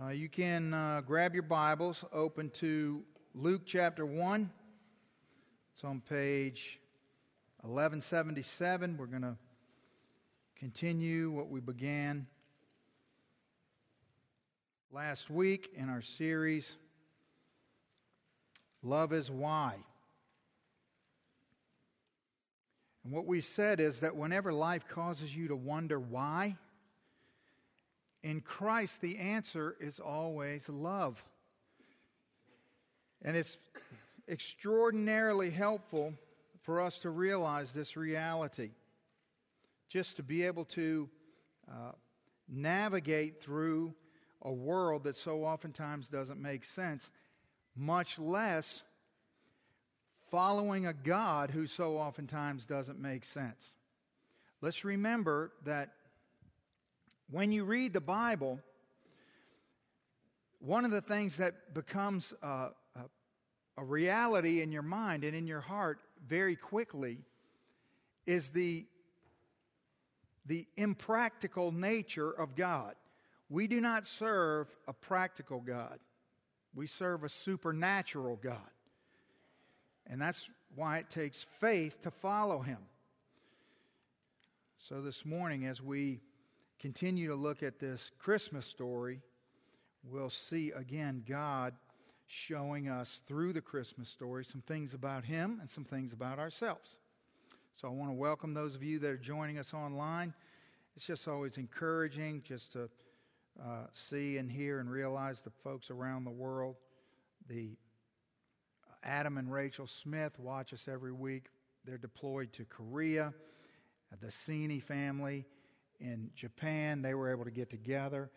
Uh, you can uh, grab your Bibles, open to Luke chapter 1. It's on page 1177. We're going to continue what we began last week in our series, Love is Why. And what we said is that whenever life causes you to wonder why, in Christ, the answer is always love. And it's extraordinarily helpful for us to realize this reality. Just to be able to uh, navigate through a world that so oftentimes doesn't make sense, much less following a God who so oftentimes doesn't make sense. Let's remember that when you read the Bible, one of the things that becomes a, a, a, reality in your mind and in your heart very quickly is the, the impractical nature of God. We do not serve a practical God, we serve a supernatural God. And that's why it takes faith to follow Him. So this morning, as we continue to look at this Christmas story, we'll see again God showing us through the Christmas story some things about Him and some things about ourselves. So I want to welcome those of you that are joining us online. It's just always encouraging just to uh, see and hear and realize the folks around the world. The Adam and Rachel Smith watch us every week. They're deployed to Korea. The Sini family in Japan, they were able to get together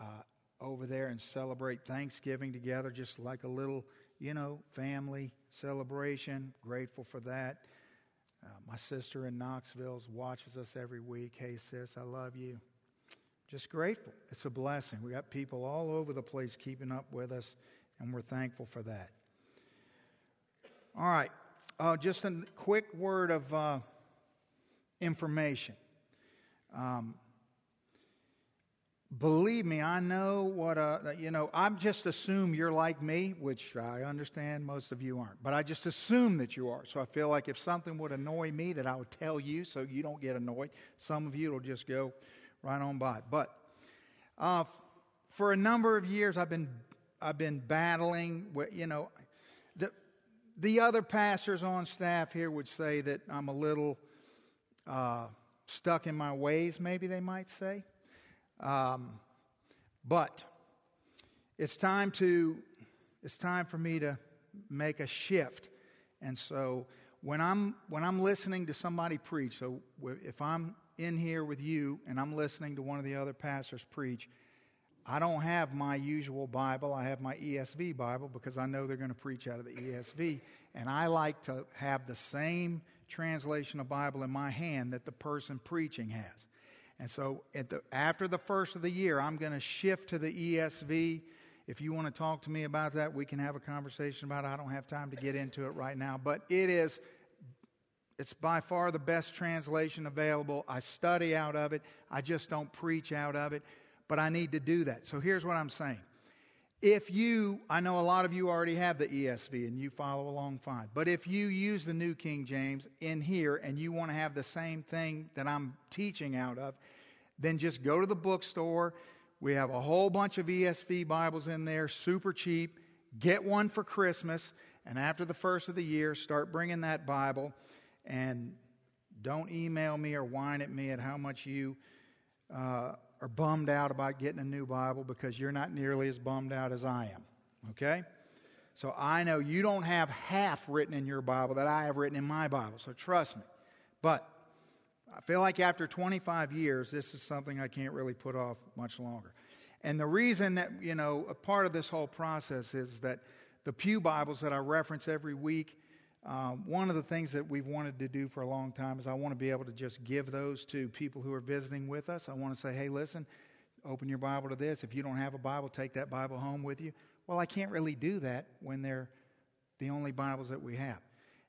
uh, over there and celebrate Thanksgiving together, just like a little, you know, family celebration. Grateful for that. Uh, my sister in Knoxville watches us every week. Hey, sis, I love you. Just grateful. It's a blessing. We got people all over the place keeping up with us, and we're thankful for that. All right, uh, just a quick word of uh, information. Um, believe me, I know what, uh, you know, I just assume you're like me, which I understand most of you aren't, but I just assume that you are. So I feel like if something would annoy me, that I would tell you so you don't get annoyed. Some of you will just go right on by. But uh, for a number of years, I've been, I've been battling, with, you know, the, the other pastors on staff here would say that I'm a little, uh, stuck in my ways, maybe they might say. Um, but it's time to it's time for me to make a shift. And so when I'm when I'm listening to somebody preach, so if I'm in here with you and I'm listening to one of the other pastors preach, I don't have my usual Bible. I have my ESV Bible because I know they're going to preach out of the ESV, and I like to have the same translation of Bible in my hand that the person preaching has. And so the, after the first of the year, I'm going to shift to the ESV. If you want to talk to me about that, we can have a conversation about it. I don't have time to get into it right now, but it is it's by far the best translation available. I study out of it. I just don't preach out of it, but I need to do that. So here's what I'm saying. If you, I know a lot of you already have the ESV and you follow along fine, but if you use the New King James in here and you want to have the same thing that I'm teaching out of, then just go to the bookstore. We have a whole bunch of ESV Bibles in there, super cheap. Get one for Christmas, and after the first of the year, start bringing that Bible. And don't email me or whine at me at how much you uh, are bummed out about getting a new Bible because you're not nearly as bummed out as I am. Okay? So I know you don't have half written in your Bible that I have written in my Bible, so trust me. But I feel like after 25 years, this is something I can't really put off much longer. And the reason that, you know, a part of this whole process is that the Pew Bibles that I reference every week, um, one of the things that we've wanted to do for a long time is I want to be able to just give those to people who are visiting with us. I want to say, hey, listen, open your Bible to this. If you don't have a Bible, take that Bible home with you. Well, I can't really do that when they're the only Bibles that we have.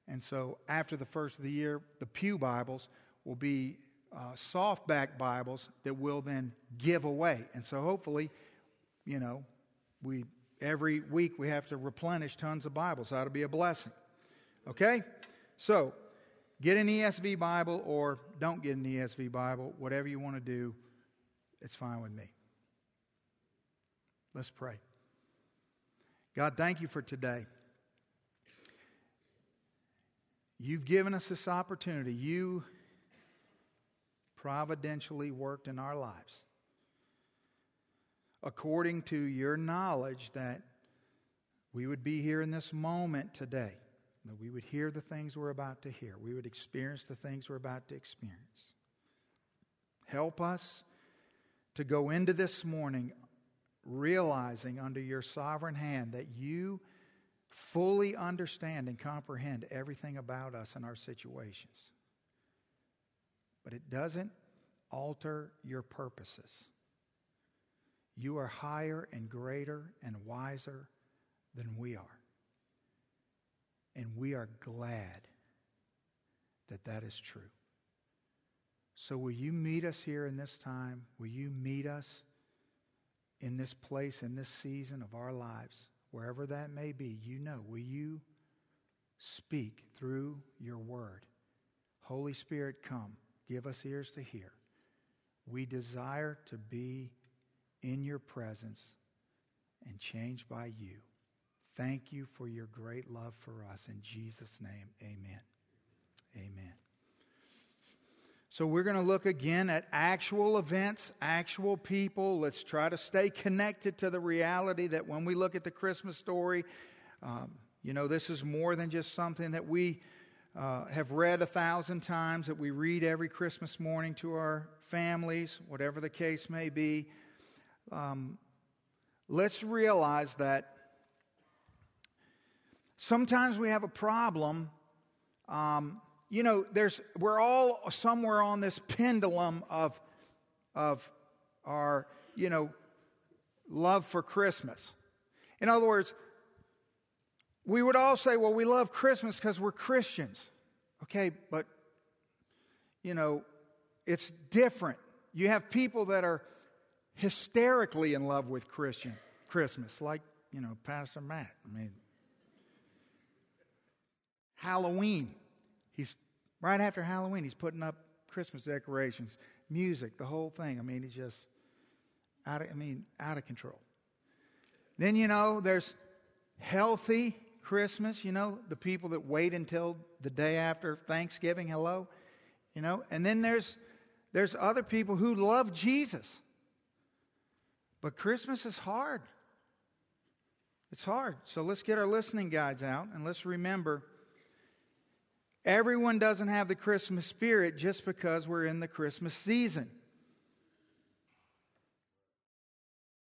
And so after the first of the year, the Pew Bibles will be uh, softback Bibles that we'll then give away. And so hopefully, you know, we every week we have to replenish tons of Bibles. That'll be a blessing. Okay? So, get an ESV Bible or don't get an ESV Bible, whatever you want to do, it's fine with me. Let's pray. God, thank you for today. You've given us this opportunity. You providentially worked in our lives according to your knowledge that we would be here in this moment today, that we would hear the things we're about to hear, we would experience the things we're about to experience. Help us to go into this morning realizing under your sovereign hand that you fully understand and comprehend everything about us and our situations. But it doesn't alter your purposes. You are higher and greater and wiser than we are. And we are glad that that is true. So, will you meet us here in this time? Will you meet us in this place, in this season of our lives, wherever that may be? You know, will you speak through your word? Holy Spirit, come. Give us ears to hear. We desire to be in your presence and changed by you. Thank you for your great love for us. In Jesus' name, amen. Amen. So, we're going to look again at actual events, actual people. Let's try to stay connected to the reality that when we look at the Christmas story, um, you know, this is more than just something that we uh, have read a thousand times, that we read every Christmas morning to our families, whatever the case may be um, let's realize that sometimes we have a problem. Um, you know, there's, we're all somewhere on this pendulum of, of our, you know, love for Christmas. In other words, we would all say, well, we love Christmas because we're Christians. Okay, but, you know, it's different. You have people that are hysterically in love with Christian Christmas, like, you know, Pastor Matt. I mean, Halloween. He's right after Halloween, he's putting up Christmas decorations, music, the whole thing. I mean, he's just out of, I mean, out of control. Then, you know, there's healthy Christmas, you know, the people that wait until the day after Thanksgiving, hello, you know, and then there's there's other people who love Jesus. But Christmas is hard. It's hard. So let's get our listening guides out and let's remember everyone doesn't have the Christmas spirit just because we're in the Christmas season.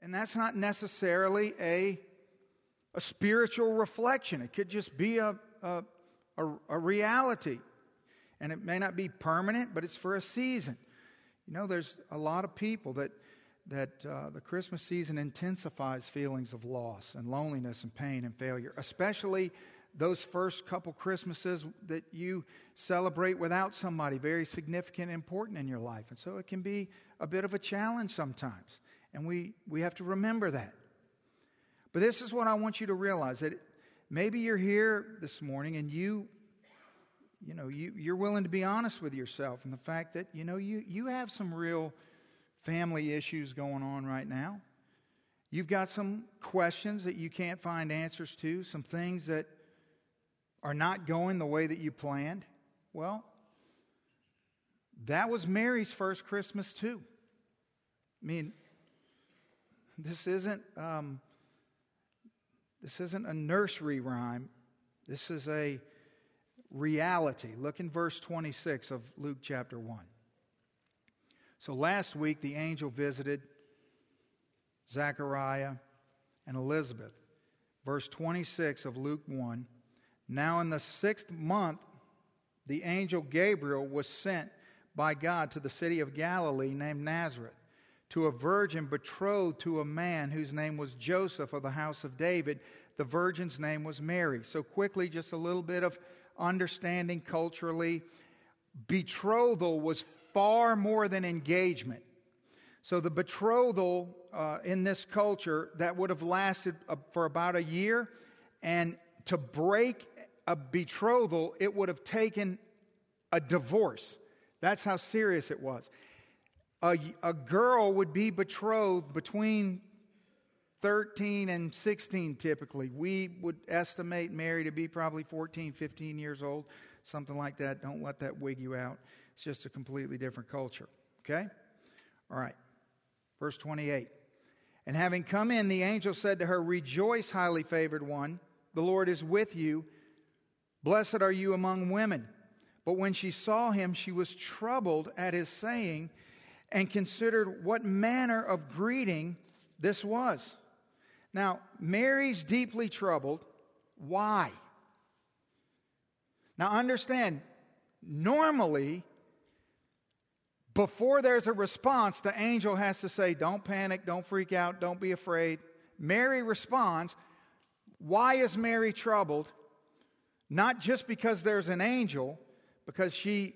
And that's not necessarily a, a spiritual reflection, it could just be a, a, a, a reality. And it may not be permanent, but it's for a season. You know, there's a lot of people that that uh, the Christmas season intensifies feelings of loss and loneliness and pain and failure, especially those first couple Christmases that you celebrate without somebody very significant and important in your life. And so it can be a bit of a challenge sometimes. And we, we have to remember that. But this is what I want you to realize that maybe you're here this morning and you you know you, you're willing to be honest with yourself and the fact that you know you, you have some real family issues going on right now. You've got some questions that you can't find answers to, some things that are not going the way that you planned. Well, that was Mary's first Christmas, too. I mean, this isn't, um, this isn't a nursery rhyme. This is a reality. Look in verse 26 of Luke chapter 1. So last week, the angel visited Zechariah and Elizabeth. Verse 26 of Luke 1 Now in the sixth month, the angel Gabriel was sent by God to the city of Galilee named Nazareth to a virgin betrothed to a man whose name was Joseph of the house of David. The virgin's name was Mary. So, quickly, just a little bit of understanding culturally. Betrothal was far more than engagement. So the betrothal uh, in this culture that would have lasted uh, for about a year. And to break a betrothal, it would have taken a divorce. That's how serious it was. A, a girl would be betrothed between 13 and 16 typically. We would estimate Mary to be probably 14, 15 years old, something like that. Don't let that wig you out. It's just a completely different culture. Okay? All right. Verse 28. And having come in, the angel said to her, Rejoice, highly favored one, the Lord is with you. Blessed are you among women. But when she saw him, she was troubled at his saying and considered what manner of greeting this was. Now, Mary's deeply troubled. Why? Now, understand, normally, before there's a response, the angel has to say, Don't panic, don't freak out, don't be afraid. Mary responds. Why is Mary troubled? Not just because there's an angel, because she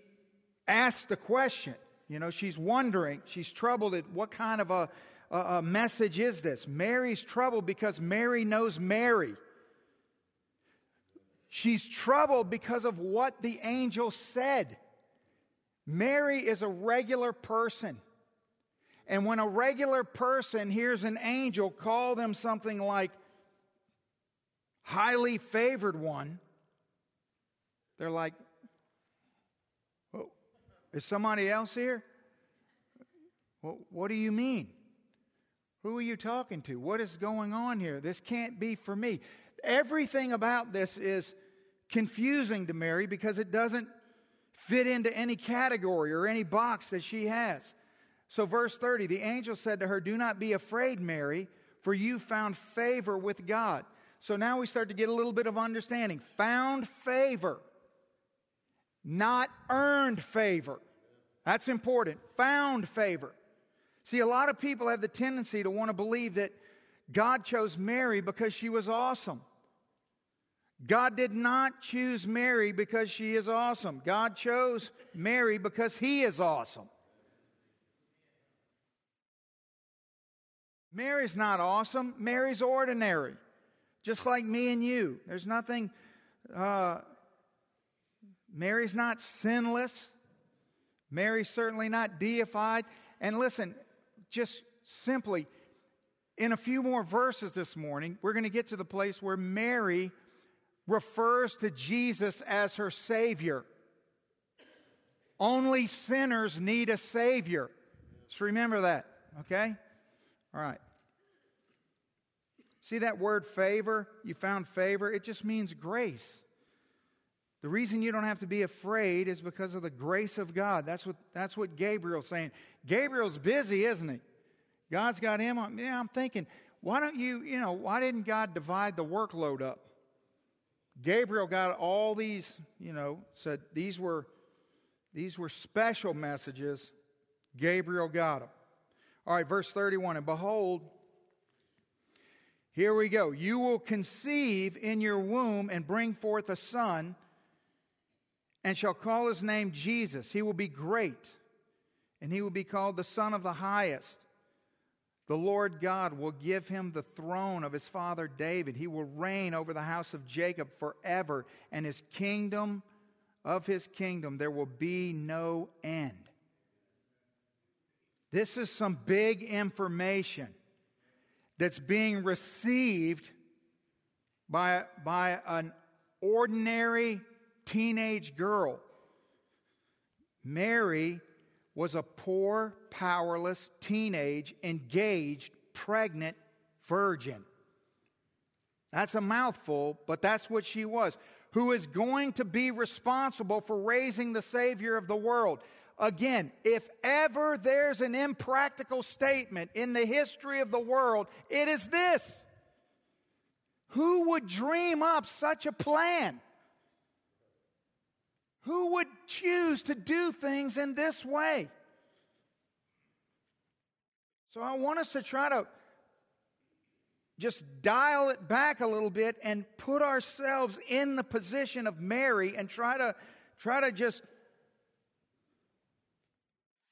asked the question. You know, she's wondering, she's troubled at what kind of a, a, a message is this? Mary's troubled because Mary knows Mary. She's troubled because of what the angel said. Mary is a regular person. And when a regular person hears an angel call them something like highly favored one, they're like, oh, is somebody else here? Well, what do you mean? Who are you talking to? What is going on here? This can't be for me. Everything about this is confusing to Mary because it doesn't fit into any category or any box that she has. So, verse 30 the angel said to her, Do not be afraid, Mary, for you found favor with God. So now we start to get a little bit of understanding. Found favor, not earned favor. That's important. Found favor. See, a lot of people have the tendency to want to believe that God chose Mary because she was awesome. God did not choose Mary because she is awesome. God chose Mary because he is awesome. Mary's not awesome, Mary's ordinary, just like me and you. There's nothing, uh, Mary's not sinless. Mary's certainly not deified. And listen, just simply, in a few more verses this morning, we're going to get to the place where Mary refers to Jesus as her Savior. Only sinners need a Savior. Just remember that, okay? All right. See that word favor? You found favor? It just means grace. The reason you don't have to be afraid is because of the grace of God. That's what, that's what Gabriel's saying. Gabriel's busy, isn't he? God's got him on. Yeah, I'm thinking, why don't you, you know, why didn't God divide the workload up? Gabriel got all these, you know, said these were these were special messages. Gabriel got them. All right, verse 31 and behold, here we go. You will conceive in your womb and bring forth a son, and shall call his name Jesus. He will be great, and he will be called the Son of the Highest. The Lord God will give him the throne of his father David. He will reign over the house of Jacob forever, and his kingdom, of his kingdom, there will be no end. This is some big information that's being received by, by an ordinary teenage girl. Mary was a poor, powerless, teenage, engaged, pregnant virgin. That's a mouthful, but that's what she was. Who is going to be responsible for raising the Savior of the world. Again, if ever there's an impractical statement in the history of the world, it is this. Who would dream up such a plan? Who would choose to do things in this way? So I want us to try to just dial it back a little bit and put ourselves in the position of Mary and try to try to just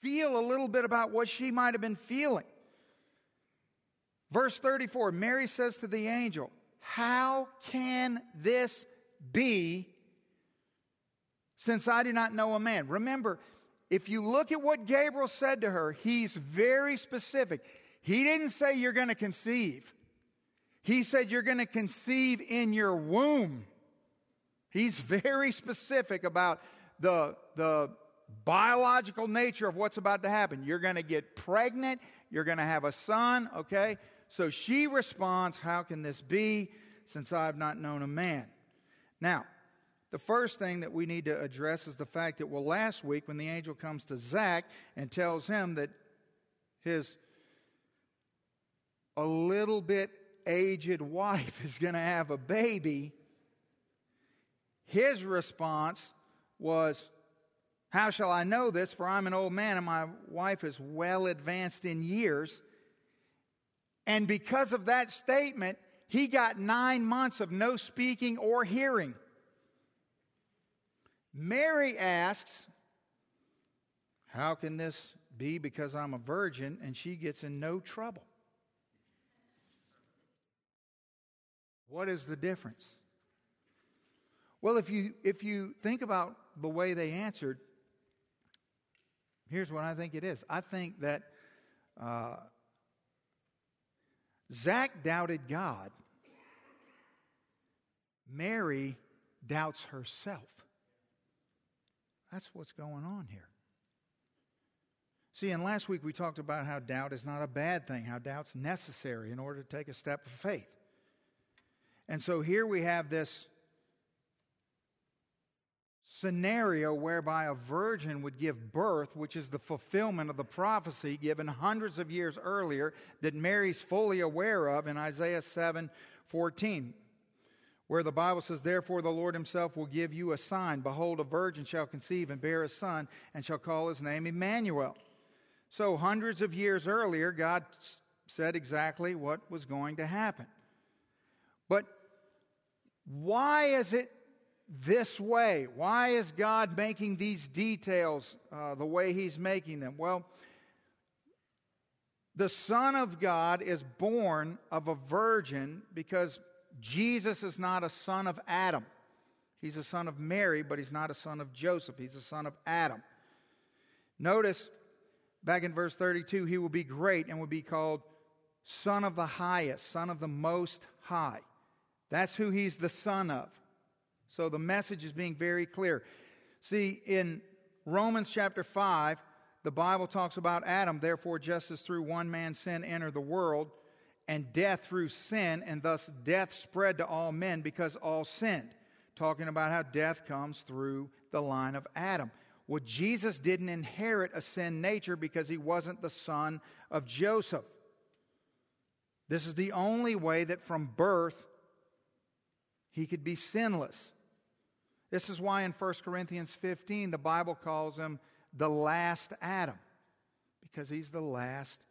feel a little bit about what she might have been feeling. Verse 34 Mary says to the angel, How can this be since I do not know a man? Remember, if you look at what Gabriel said to her, he's very specific. He didn't say you're going to conceive, he said you're going to conceive in your womb. He's very specific about the, the biological nature of what's about to happen. You're going to get pregnant, you're going to have a son, okay? So she responds, How can this be since I have not known a man? Now, the first thing that we need to address is the fact that, well, last week when the angel comes to Zach and tells him that his a little bit aged wife is going to have a baby, his response was, How shall I know this? For I'm an old man and my wife is well advanced in years. And because of that statement, he got nine months of no speaking or hearing. Mary asks, How can this be because I'm a virgin? And she gets in no trouble. What is the difference? Well, if you, if you think about the way they answered, here's what I think it is. I think that uh, Zach doubted God, Mary doubts herself. That's what's going on here. See, and last week we talked about how doubt is not a bad thing, how doubt's necessary in order to take a step of faith. And so here we have this scenario whereby a virgin would give birth, which is the fulfillment of the prophecy given hundreds of years earlier that Mary's fully aware of in Isaiah 7 14, where the Bible says, Therefore the Lord himself will give you a sign. Behold, a virgin shall conceive and bear a son, and shall call his name Emmanuel. So, hundreds of years earlier, God said exactly what was going to happen. But why is it this way? Why is God making these details uh, the way He's making them? Well, the Son of God is born of a virgin because Jesus is not a son of Adam. He's a son of Mary, but he's not a son of Joseph. He's a son of Adam. Notice back in verse 32 he will be great and will be called Son of the Highest, Son of the Most High. That's who he's the son of. So the message is being very clear. See, in Romans chapter 5, the Bible talks about Adam, therefore, just as through one man's sin entered the world, and death through sin, and thus death spread to all men because all sinned. Talking about how death comes through the line of Adam. Well, Jesus didn't inherit a sin nature because he wasn't the son of Joseph. This is the only way that from birth he could be sinless. This is why in 1 Corinthians 15, the Bible calls him the last Adam, because he's the last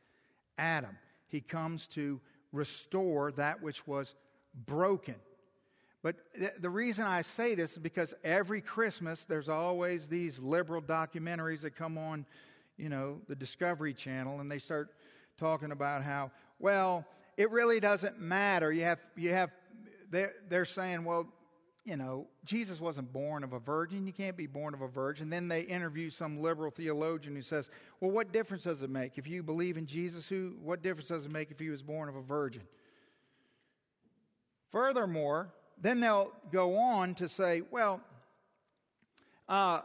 Adam. He comes to restore that which was broken. But th- the reason I say this is because every Christmas there's always these liberal documentaries that come on, you know, the Discovery Channel, and they start talking about how, well, it really doesn't matter. You have, you have, they're, they're saying, well, you know, Jesus wasn't born of a virgin. You can't be born of a virgin. Then they interview some liberal theologian who says, well, what difference does it make? If you believe in Jesus, who, what difference does it make if he was born of a virgin? Furthermore, then they'll go on to say, well, uh,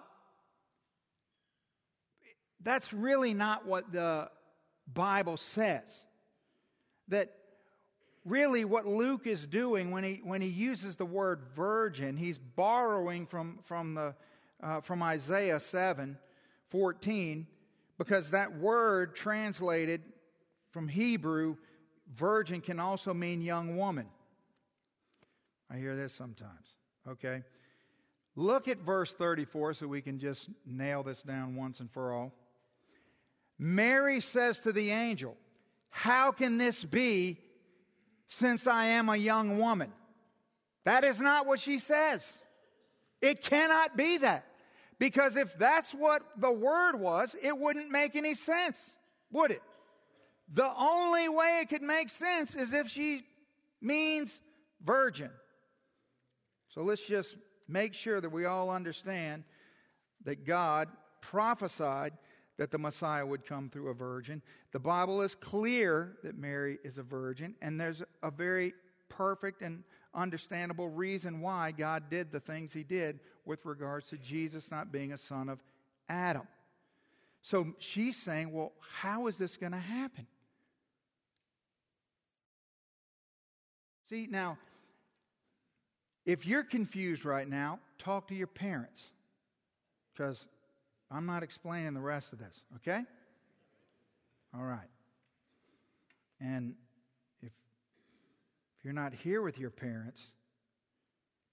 that's really not what the Bible says. That really what Luke is doing when he, when he uses the word virgin, he's borrowing from, from, the, uh, from Isaiah 7 14, because that word translated from Hebrew, virgin can also mean young woman. I hear this sometimes. Okay? Look at verse 34 so we can just nail this down once and for all. Mary says to the angel, How can this be since I am a young woman. That is not what she says. It cannot be that. Because if that's what the word was, it wouldn't make any sense, would it? The only way it could make sense is if she means virgin. So let's just make sure that we all understand that God prophesied that the Messiah would come through a virgin. The Bible is clear that Mary is a virgin, and there's a very perfect and understandable reason why God did the things he did with regards to Jesus not being a son of Adam. So she's saying, well, how is this going to happen? See, now, if you're confused right now, talk to your parents because I'm not explaining the rest of this, okay? All right. And if, if you're not here with your parents,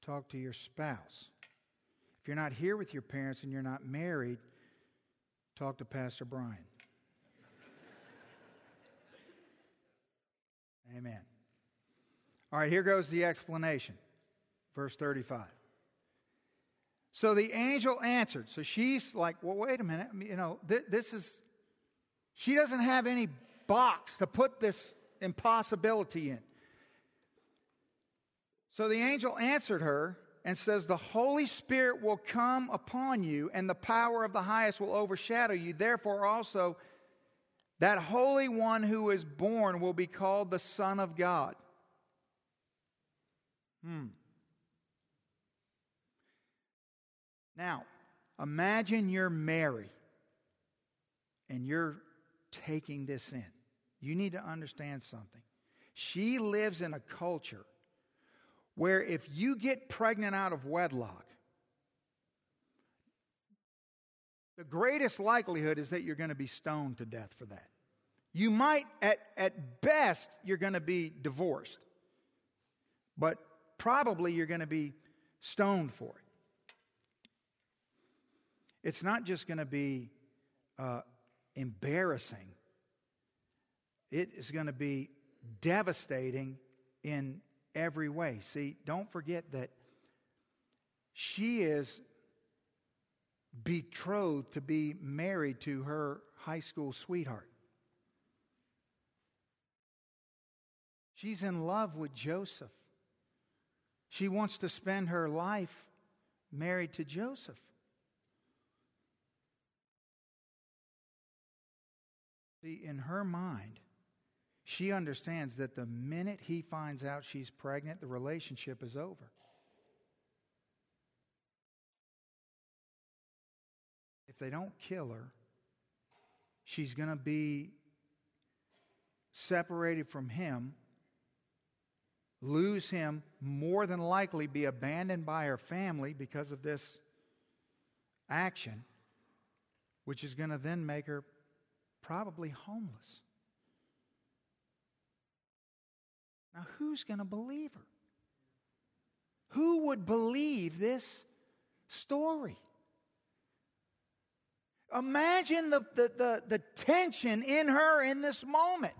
talk to your spouse. If you're not here with your parents and you're not married, talk to Pastor Brian. Amen. All right, here goes the explanation. Verse 35. So the angel answered. So she's like, well, wait a minute. You know, th- this is, she doesn't have any box to put this impossibility in. So the angel answered her and says, The Holy Spirit will come upon you, and the power of the highest will overshadow you. Therefore, also, that Holy One who is born will be called the Son of God. Hmm. Now, imagine you're Mary and you're taking this in. You need to understand something. She lives in a culture where if you get pregnant out of wedlock, the greatest likelihood is that you're going to be stoned to death for that. You might, at, at best, you're going to be divorced, but probably you're going to be stoned for it. It's not just going to be uh, embarrassing, it is going to be devastating in every way. See, don't forget that she is betrothed to be married to her high school sweetheart. She's in love with Joseph. She wants to spend her life married to Joseph. See, in her mind, she understands that the minute he finds out she's pregnant, the relationship is over. If they don't kill her, she's going to be separated from him lose him, more than likely be abandoned by her family because of this action, which is going to then make her probably homeless. Now, who's going to believe her? Who would believe this story? Imagine the, the, the, the tension in her in this moment.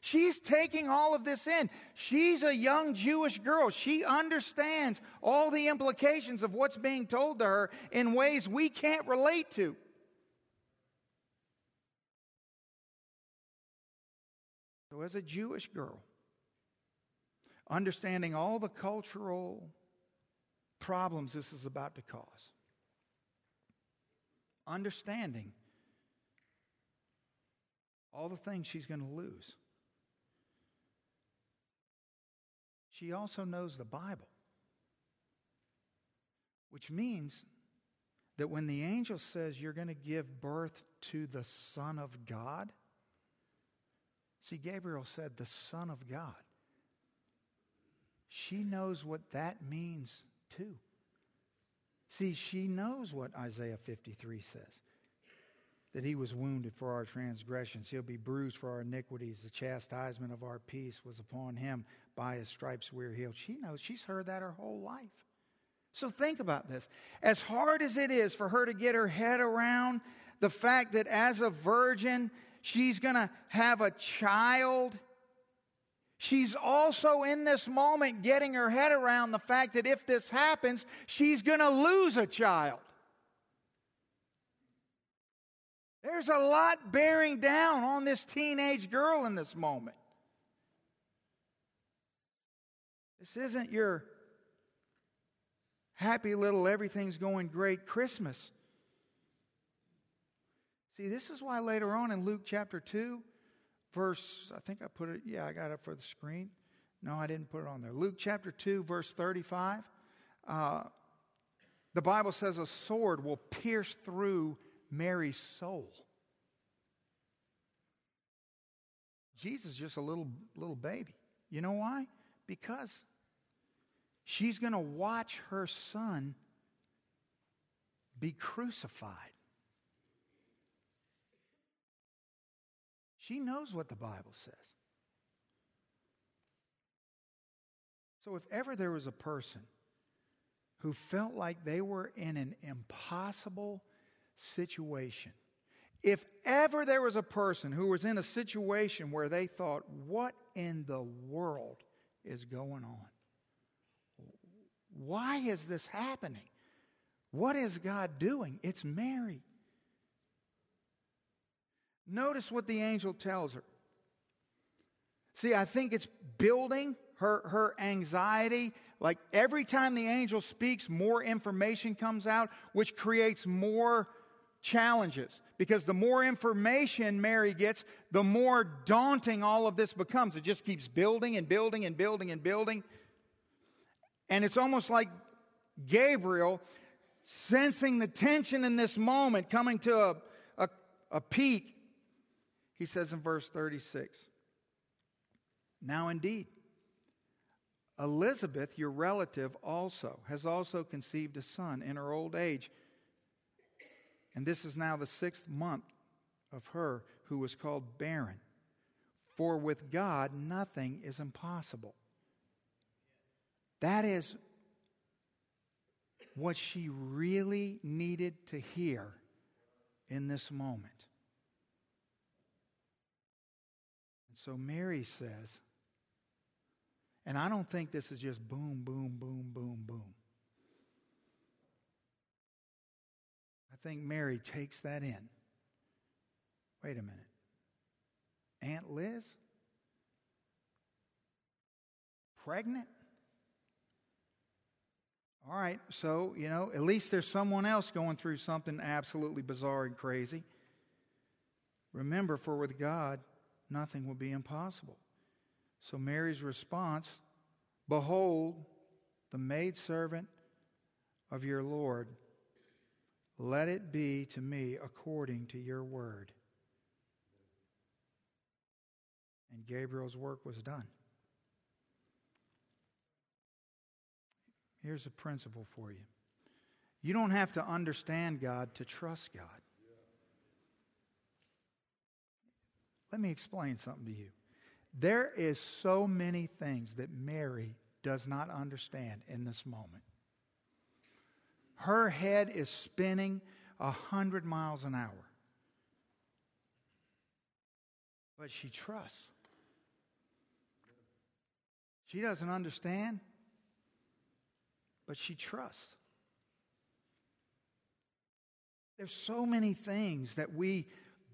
She's taking all of this in. She's a young Jewish girl. She understands all the implications of what's being told to her in ways we can't relate to. As a Jewish girl, understanding all the cultural problems this is about to cause, understanding all the things she's going to lose. she also knows the Bible, which means that when the angel says you're going to give birth to the Son of God, see, Gabriel said, the Son of God. She knows what that means too. See, she knows what Isaiah 53 says that he was wounded for our transgressions, he'll be bruised for our iniquities. The chastisement of our peace was upon him. By his stripes we're healed. She knows, she's heard that her whole life. So think about this. As hard as it is for her to get her head around the fact that as a virgin, she's going to have a child. She's also in this moment getting her head around the fact that if this happens, she's going to lose a child. There's a lot bearing down on this teenage girl in this moment. This isn't your happy little everything's going great Christmas. See, this is why later on in Luke chapter 2, verse, I think I put it, yeah, I got it for the screen. No, I didn't put it on there. Luke chapter 2, verse 35. Uh, the Bible says a sword will pierce through Mary's soul. Jesus is just a little, little baby. You know why? Because she's going to watch her son be crucified. She knows what the Bible says. So, if ever there was a person who felt like they were in an impossible situation, if ever there was a person who was in a situation where they thought, what in the world is going on? Why is this happening? What is God doing? It's Mary. Notice what the angel tells her. See, I think it's building her, her anxiety. Like every time the angel speaks, more information comes out, which creates more challenges. Because the more information Mary gets, the more daunting all of this becomes. It just keeps building and building and building and building. And it's almost like Gabriel sensing the tension in this moment coming to a, a, a peak. He says in verse 36 Now indeed, Elizabeth, your relative, also has also conceived a son in her old age. And this is now the sixth month of her who was called barren. For with God, nothing is impossible. That is what she really needed to hear in this moment. So Mary says, and I don't think this is just boom, boom, boom, boom, boom. I think Mary takes that in. Wait a minute. Aunt Liz? Pregnant? All right, so, you know, at least there's someone else going through something absolutely bizarre and crazy. Remember, for with God, nothing will be impossible. So Mary's response Behold, the maidservant of your Lord, let it be to me according to your word. And Gabriel's work was done. Here's a principle for you you don't have to understand God to trust God. Let me explain something to you. There is so many things that Mary does not understand in this moment. Her head is spinning a hundred miles an hour. But she trusts. She doesn't understand, but she trusts. There's so many things that we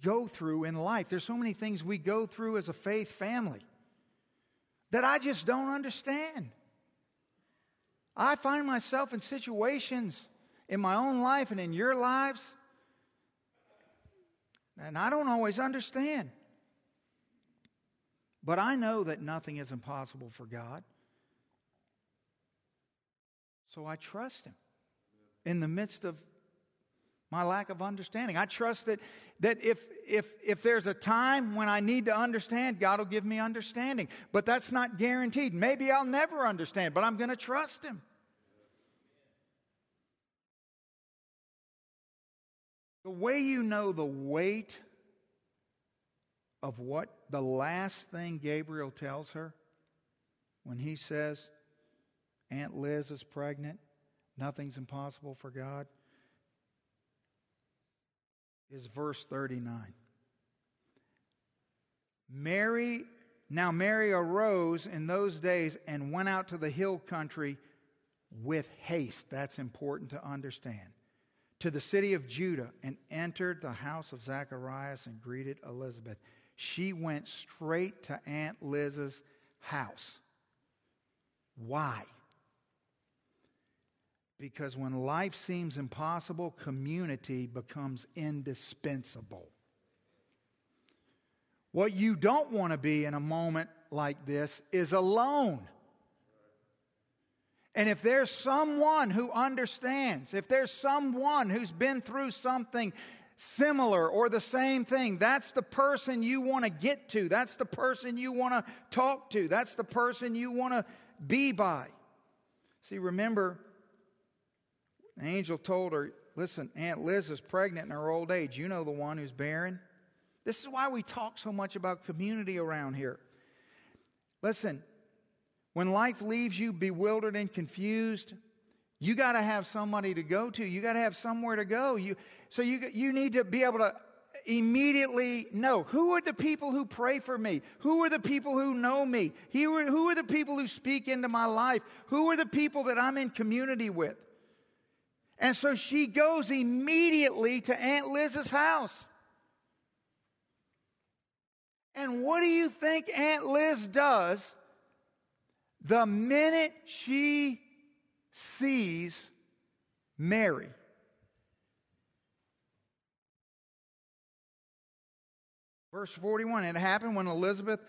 go through in life. There's so many things we go through as a faith family that I just don't understand. I find myself in situations in my own life and in your lives, and I don't always understand. But I know that nothing is impossible for God. So I trust Him in the midst of my lack of understanding. I trust that, that if, if, if there's a time when I need to understand, God will give me understanding. But that's not guaranteed. Maybe I'll never understand, but I'm going to trust Him. The way you know the weight of what the last thing Gabriel tells her when he says, Aunt Liz is pregnant, nothing's impossible for God is verse 39. Mary, now Mary arose in those days and went out to the hill country with haste. That's important to understand. to the city of Judah and entered the house of Zacharias and greeted Elizabeth. She went straight to Aunt Liz's house. Why? Because when life seems impossible, community becomes indispensable. What you don't want to be in a moment like this is alone. And if there's someone who understands, if there's someone who's been through something similar or the same thing, that's the person you want to get to. That's the person you want to talk to. That's the person you want to be by. See, remember, the angel told her, Listen, Aunt Liz is pregnant in her old age. You know the one who's barren. This is why we talk so much about community around here. Listen, when life leaves you bewildered and confused, you got to have somebody to go to. You got to have somewhere to go. You, so you, you need to be able to immediately know who are the people who pray for me? Who are the people who know me? Who are, who are the people who speak into my life? Who are the people that I'm in community with? And so she goes immediately to Aunt Liz's house. And what do you think Aunt Liz does the minute she sees Mary? Verse 41 It happened when Elizabeth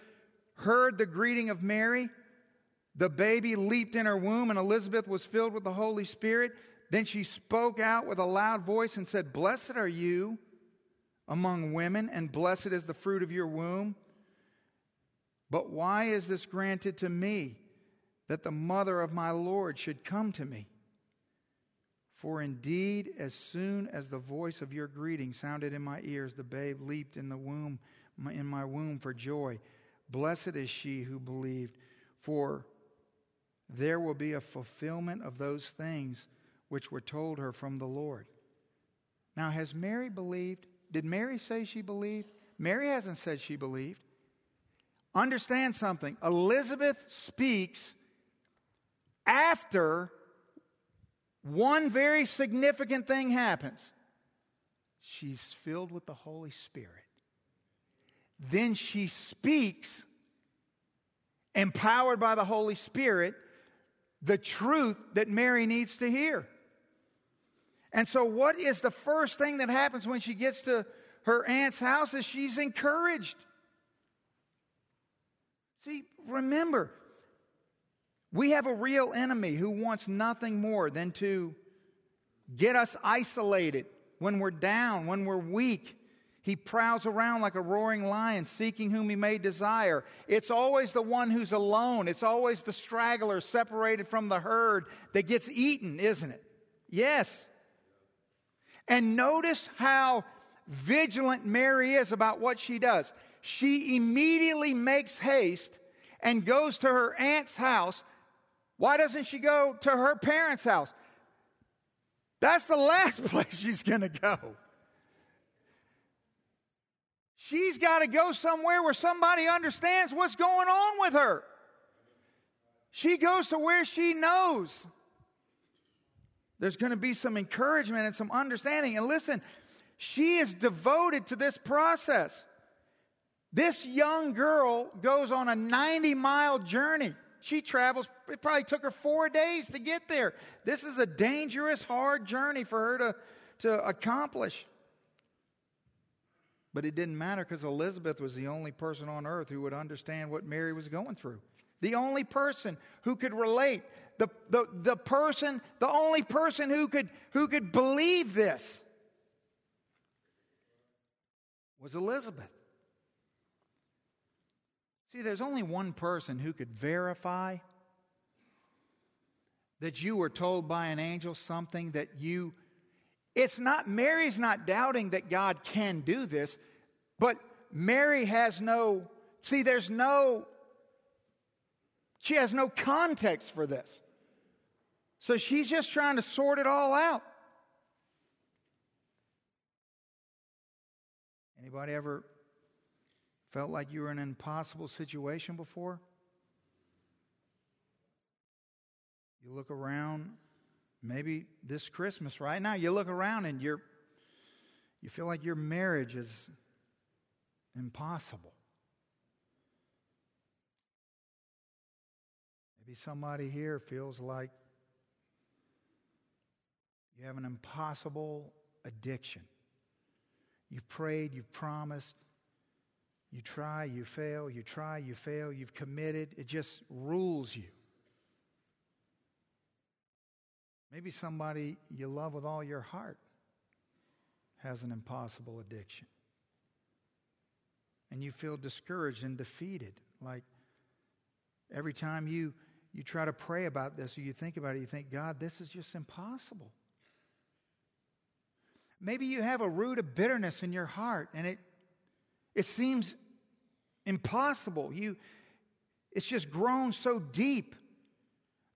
heard the greeting of Mary. The baby leaped in her womb, and Elizabeth was filled with the Holy Spirit. Then she spoke out with a loud voice and said, Blessed are you among women, and blessed is the fruit of your womb. But why is this granted to me, that the mother of my Lord should come to me? For indeed, as soon as the voice of your greeting sounded in my ears, the babe leaped in the womb, in my womb for joy. Blessed is she who believed, for there will be a fulfillment of those things which were told her from the Lord. Now, has Mary believed? Did Mary say she believed? Mary hasn't said she believed. Understand something. Elizabeth speaks after one very significant thing happens. She's filled with the Holy Spirit. Then she speaks, empowered by the Holy Spirit, the truth that Mary needs to hear. And so, what is the first thing that happens when she gets to her aunt's house? Is she's encouraged. See, remember, we have a real enemy who wants nothing more than to get us isolated when we're down, when we're weak. He prowls around like a roaring lion, seeking whom he may desire. It's always the one who's alone. It's always the straggler separated from the herd that gets eaten, isn't it? Yes. And notice how vigilant Mary is about what she does. She immediately makes haste and goes to her aunt's house. Why doesn't she go to her parents' house? That's the last place she's going to go. She's got to go somewhere where somebody understands what's going on with her. She goes to where she knows. There's going to be some encouragement and some understanding. And listen, she is devoted to this process. This young girl goes on a 90 mile journey. She travels, it probably took her four days to get there. This is a dangerous, hard journey for her to, to accomplish. But it didn't matter because Elizabeth was the only person on earth who would understand what Mary was going through. The only person who could relate the, the, the person, the only person who could, who could believe this was Elizabeth. See, there's only one person who could verify that you were told by an angel something that you. It's not, Mary's not doubting that God can do this, but Mary has no, see, there's no, she has no context for this. So she's just trying to sort it all out. Anybody ever felt like you were in an impossible situation before? You look around, maybe this Christmas right now, you look around and you're, you feel like your marriage is impossible. Maybe somebody here feels like you have an impossible addiction. You've prayed, you've promised, you try, you fail, you try, you fail, you've committed. It just rules you. Maybe somebody you love with all your heart has an impossible addiction. And you feel discouraged and defeated. Like every time you, you try to pray about this or you think about it, you think, God, this is just impossible. Maybe you have a root of bitterness in your heart and it, it seems impossible. You, it's just grown so deep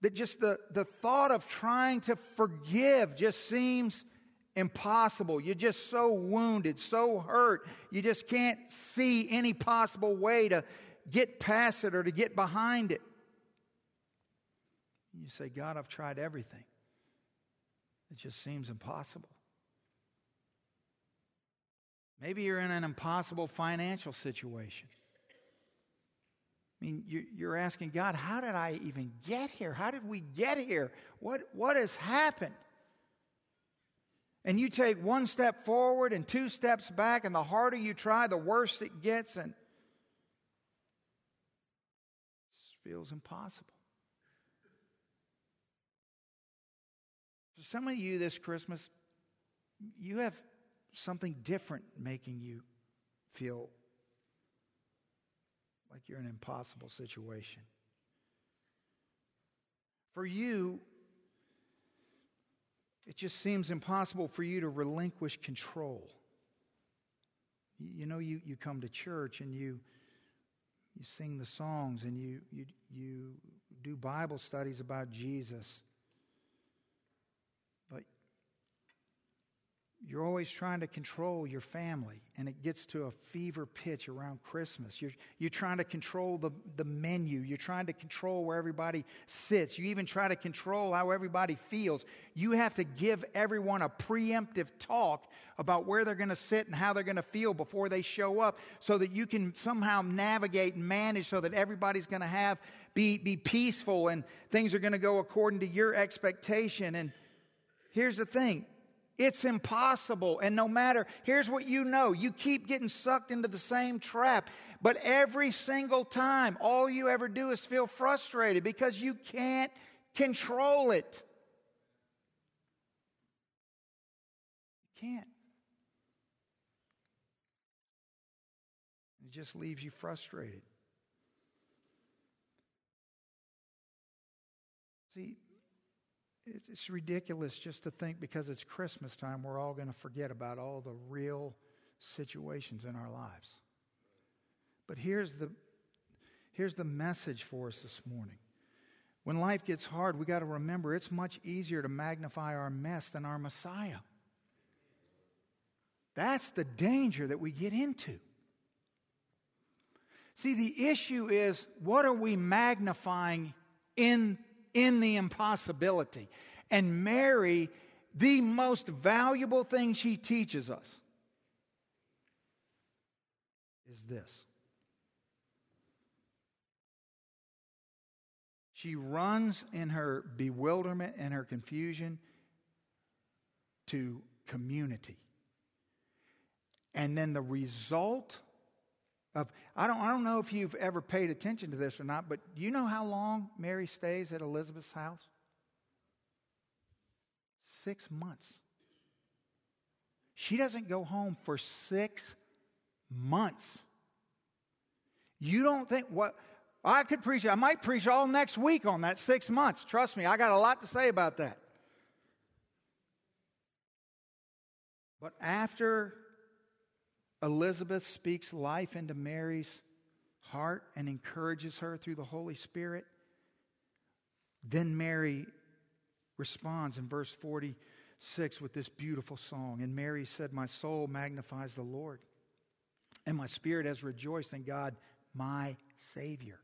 that just the, the thought of trying to forgive just seems impossible. You're just so wounded, so hurt. You just can't see any possible way to get past it or to get behind it. You say, God, I've tried everything. It just seems impossible. Maybe you're in an impossible financial situation. I mean, you're asking God, how did I even get here? How did we get here? What, what has happened? And you take one step forward and two steps back, and the harder you try, the worse it gets, and it feels impossible. For some of you this Christmas, you have something different making you feel like you're in an impossible situation. For you, it just seems impossible for you to relinquish control. You know, you, you come to church and you, you sing the songs and you, you, you do Bible studies about Jesus. You're always trying to control your family, and it gets to a fever pitch around Christmas. You're, you're trying to control the, the menu. You're trying to control where everybody sits. You even try to control how everybody feels. You have to give everyone a preemptive talk about where they're going to sit and how they're going to feel before they show up so that you can somehow navigate and manage so that everybody's going to have be, be peaceful and things are going to go according to your expectation. And here's the thing it's impossible. And no matter, here's what you know you keep getting sucked into the same trap. But every single time, all you ever do is feel frustrated because you can't control it. You can't. It just leaves you frustrated. See, it's ridiculous just to think because it's Christmas time, we're all going to forget about all the real situations in our lives. But here's the, here's the message for us this morning. When life gets hard, we got to remember it's much easier to magnify our mess than our Messiah. That's the danger that we get into. See, the issue is what are we magnifying in in the impossibility. And Mary, the most valuable thing she teaches us is this. She runs in her bewilderment and her confusion to community. And then the result of I don't, I don't know if you've ever paid attention to this or not, but you know how long Mary stays at Elizabeth's house? Six months. She doesn't go home for six months. You don't think what I could preach, I might preach all next week on that six months. Trust me, I got a lot to say about that. But after Elizabeth speaks life into Mary's heart and encourages her through the Holy Spirit. Then Mary responds in verse 46 with this beautiful song. And Mary said, My soul magnifies the Lord, and my spirit has rejoiced in God, my Savior.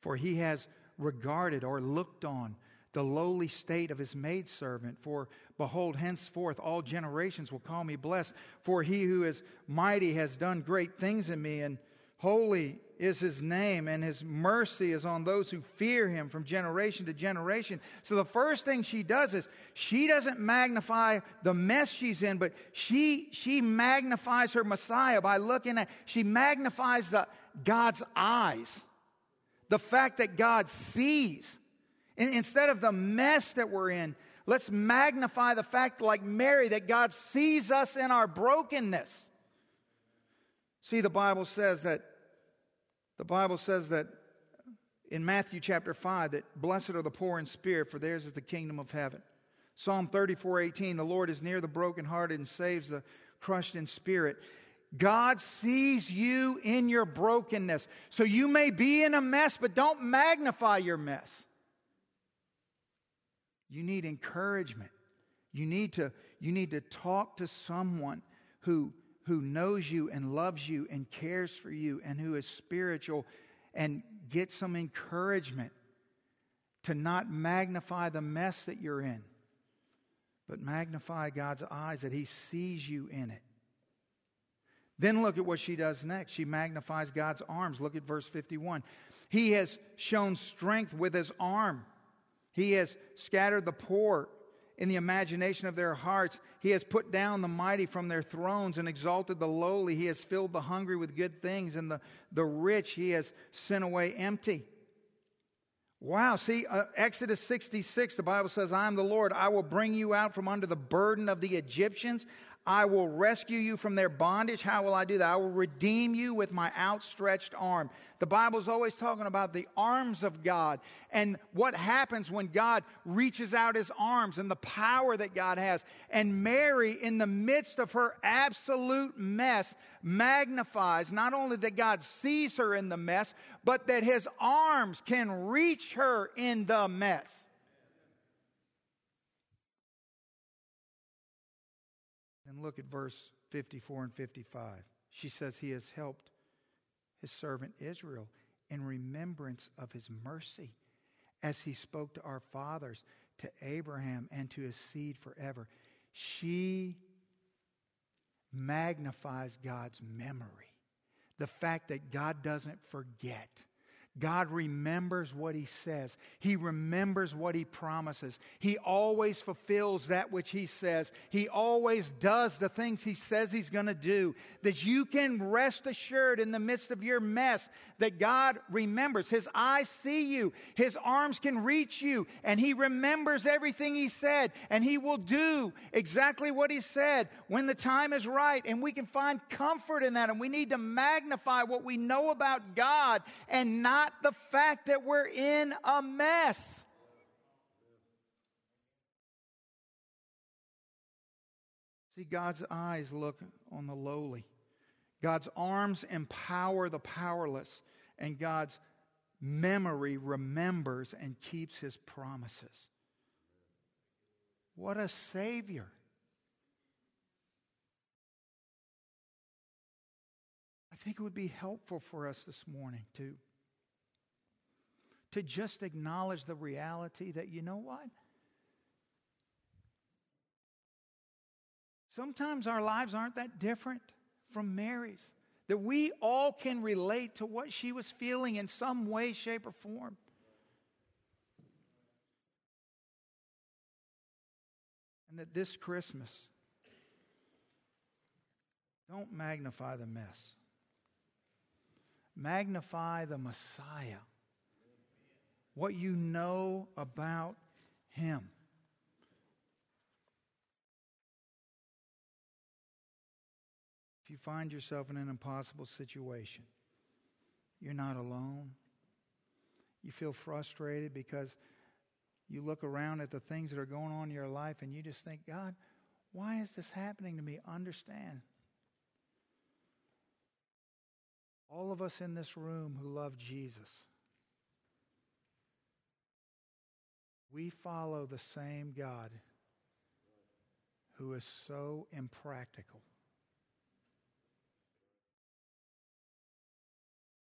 For he has regarded or looked on the lowly state of his maidservant. For behold, henceforth all generations will call me blessed. For he who is mighty has done great things in me, and holy is his name, and his mercy is on those who fear him from generation to generation. So the first thing she does is she doesn't magnify the mess she's in, but she, she magnifies her Messiah by looking at, she magnifies the, God's eyes. The fact that God sees. Instead of the mess that we're in, let's magnify the fact, like Mary, that God sees us in our brokenness. See, the Bible says that the Bible says that in Matthew chapter 5 that blessed are the poor in spirit, for theirs is the kingdom of heaven. Psalm 34 18, the Lord is near the brokenhearted and saves the crushed in spirit. God sees you in your brokenness. So you may be in a mess, but don't magnify your mess. You need encouragement. You need to, you need to talk to someone who who knows you and loves you and cares for you and who is spiritual and get some encouragement to not magnify the mess that you're in, but magnify God's eyes that He sees you in it. Then look at what she does next. She magnifies God's arms. Look at verse 51. He has shown strength with His arm, He has scattered the poor in the imagination of their hearts. He has put down the mighty from their thrones and exalted the lowly. He has filled the hungry with good things, and the, the rich he has sent away empty. Wow, see, uh, Exodus 66, the Bible says, I am the Lord. I will bring you out from under the burden of the Egyptians. I will rescue you from their bondage. How will I do that? I will redeem you with my outstretched arm. The Bible's always talking about the arms of God and what happens when God reaches out his arms and the power that God has. And Mary, in the midst of her absolute mess, magnifies not only that God sees her in the mess, but that his arms can reach her in the mess. Look at verse 54 and 55. She says, He has helped his servant Israel in remembrance of his mercy as he spoke to our fathers, to Abraham, and to his seed forever. She magnifies God's memory. The fact that God doesn't forget God remembers what He says. He remembers what He promises. He always fulfills that which He says. He always does the things He says He's going to do. That you can rest assured in the midst of your mess that God remembers. His eyes see you, His arms can reach you, and He remembers everything He said, and He will do exactly what He said when the time is right. And we can find comfort in that, and we need to magnify what we know about God and not not the fact that we're in a mess. See, God's eyes look on the lowly. God's arms empower the powerless, and God's memory remembers and keeps his promises. What a Savior! I think it would be helpful for us this morning to to just acknowledge the reality that, you know what? Sometimes our lives aren't that different from Mary's. That we all can relate to what she was feeling in some way, shape, or form. And that this Christmas, don't magnify the mess, magnify the Messiah what you know about Him. If you find yourself in an impossible situation, you're not alone. You feel frustrated because you look around at the things that are going on in your life and you just think, God, why is this happening to me? Understand. All of us in this room who love Jesus We follow the same God who is so impractical.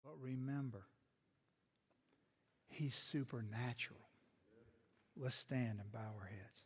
But remember, he's supernatural. Let's stand and bow our heads.